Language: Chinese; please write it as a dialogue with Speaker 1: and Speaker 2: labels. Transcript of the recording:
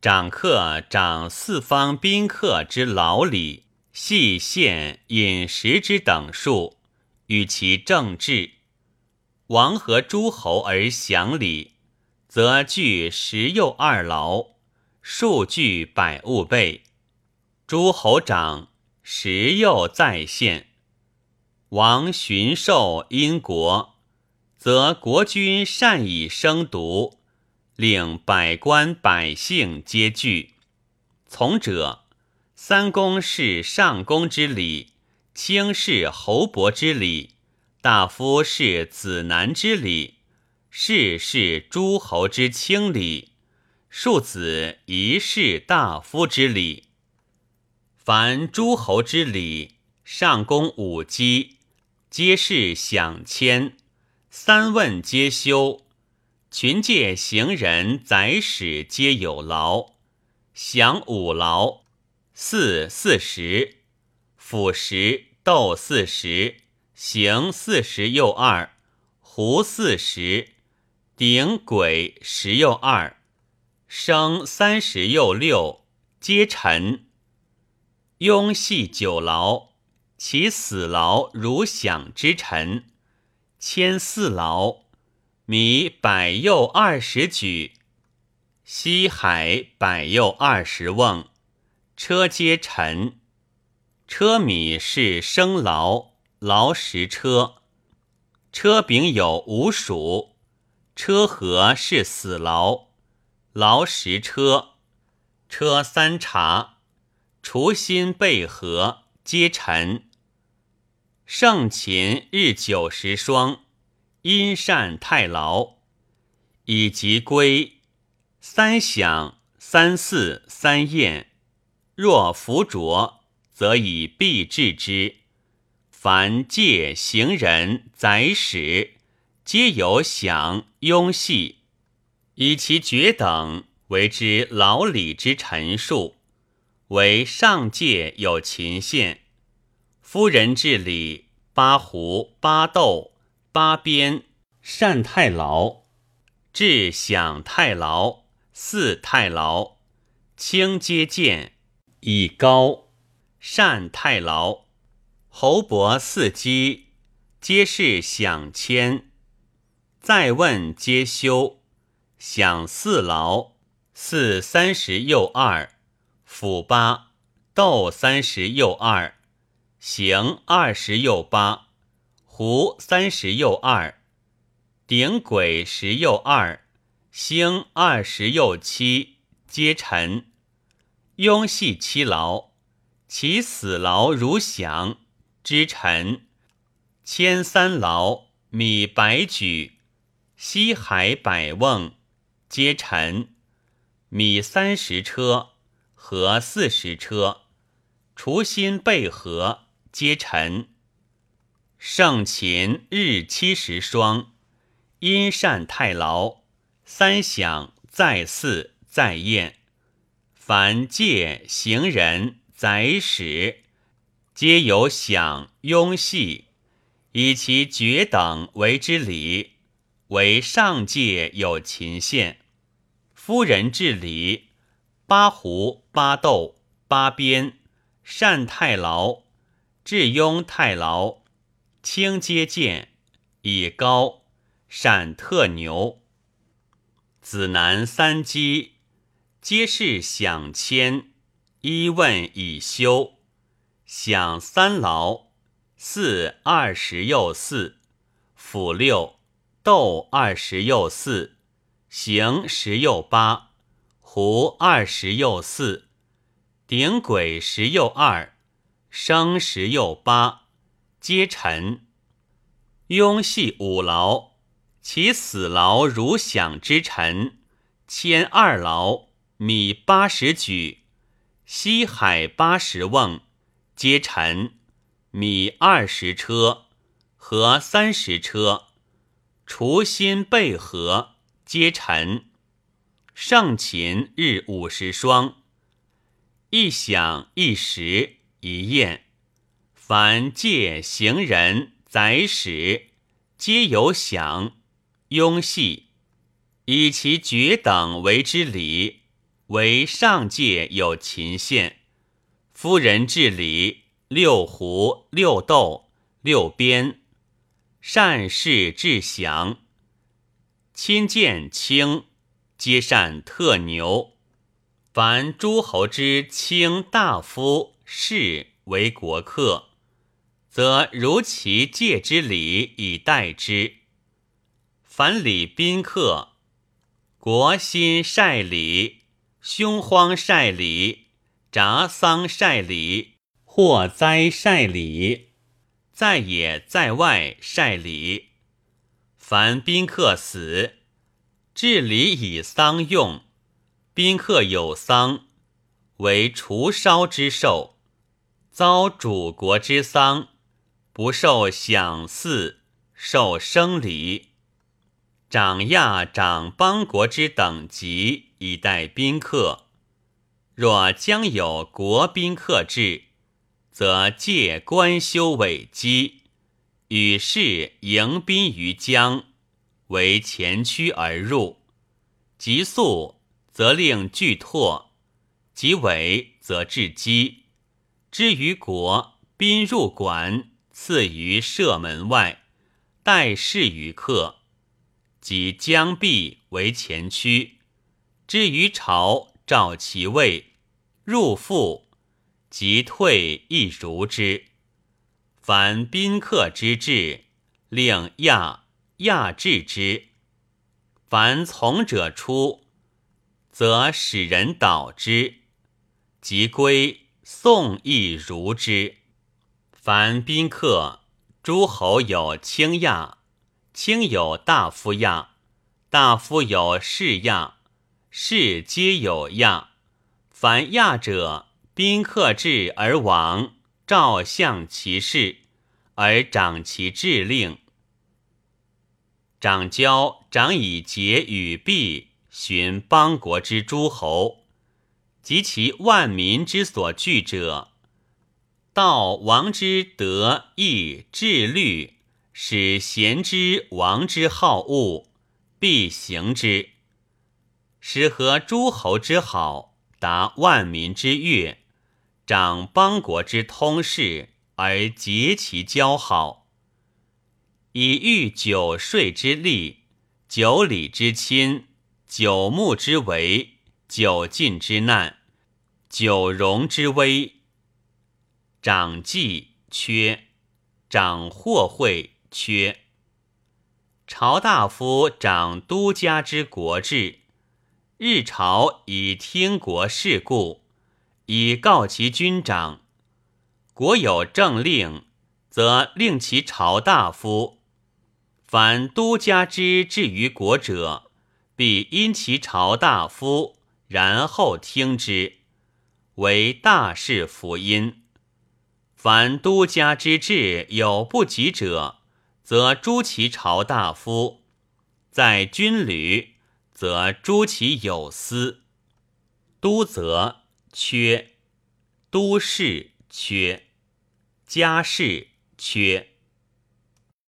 Speaker 1: 长客长四方宾客之劳礼，细县饮食之等数，与其政治。王和诸侯而享礼，则据十又二劳，数据百物备。诸侯长，十又在县。王巡狩因国，则国君善以生独。令百官百姓皆惧。从者，三公是上公之礼，卿是侯伯之礼，大夫是子男之礼，士是诸侯之卿礼，庶子宜是大夫之礼。凡诸侯之礼，上公五姬，皆是享迁，三问皆休。群介行人宰使皆有劳，享五劳，四四十，辅食斗四十，行四十又二，胡四十，鼎鬼十又二，生三十又六，皆臣。庸系九劳，其死劳如享之臣，千四劳。米百又二十举，西海百又二十瓮，车皆沉。车米是生劳，劳十车。车柄有五鼠，车禾是死劳，劳十车。车三茶，除心备禾，皆沉。盛秦日九十双。阴善太牢，以及归三享三祀三宴。若弗着，则以必治之。凡戒行人宰使，皆有享庸系，以其爵等为之老礼之陈述。为上界有秦县，夫人治礼八胡八斗。八边善太牢，至享太牢，四太牢，清皆见以高。善太牢，侯伯四姬，皆是享千。再问皆休，享四劳，四三十又二，辅八斗三十又二，行二十又八。胡三十又二，鼎鬼十又二，星二十又七，皆臣。庸系七劳，其死劳如享之臣。千三劳，米百举，西海百瓮，皆臣。米三十车，禾四十车，除心备禾，皆臣。盛禽日七十双，阴善太牢，三享在祀再宴。凡戒行人宰使，皆有享庸系，以其爵等为之礼。为上界有秦县，夫人治礼八胡八斗八边，善太牢，至庸太牢。清阶见以高善特牛，子男三基，皆是享谦。一问以修，享三劳，四二十又四，辅六斗二十又四，行十又八，胡二十又四，鼎鬼十又二，生十又八。皆臣，庸系五劳，其死劳如享之臣。千二劳，米八十举，西海八十瓮，皆臣。米二十车，禾三十车，除心备禾，皆臣。盛禽日五十双，一享一食一宴。凡戒行人宰使，皆有享庸系，以其爵等为之礼。为上界有秦县，夫人治理六胡、六斗、六鞭，善事至祥，亲见卿，皆善特牛。凡诸侯之卿大夫士为国客，则如其戒之礼以待之。凡礼宾客，国心晒礼，凶荒晒礼，札丧晒礼，祸灾晒礼，在也在外晒礼。凡宾客死，治礼以丧用。宾客有丧，为除烧之寿；遭主国之丧，不受享祀，受生礼。长亚长邦国之等级，以待宾客。若将有国宾客至，则借官修伪基，与士迎宾于江，为前驱而入，急速。则令拒拓，即尾则至击。之于国，宾入馆，赐于舍门外，待侍于客。即将毕为前驱。之于朝，召其位，入腹，即退亦如之。凡宾客之至，令亚亚治之。凡从者出。则使人导之，即归宋亦如之。凡宾客，诸侯有卿亚，卿有大夫亚，大夫有士亚，士皆有亚。凡亚者，宾客至而亡，照相其事，而长其制令。长交长以节与弊。寻邦国之诸侯，及其万民之所惧者，道王之德义智律，使贤之王之好恶，必行之；使合诸侯之好，达万民之悦，长邦国之通事，而结其交好，以御九税之利，九礼之亲。九牧之为，九晋之难，九荣之危。长记缺，长祸会缺。朝大夫掌都家之国治，日朝以听国事故，以告其军长。国有政令，则令其朝大夫。凡都家之治于国者。必因其朝大夫，然后听之，为大事福音。凡都家之志有不及者，则诛其朝大夫；在军旅，则诛其有司。都则缺，都事缺，家事缺。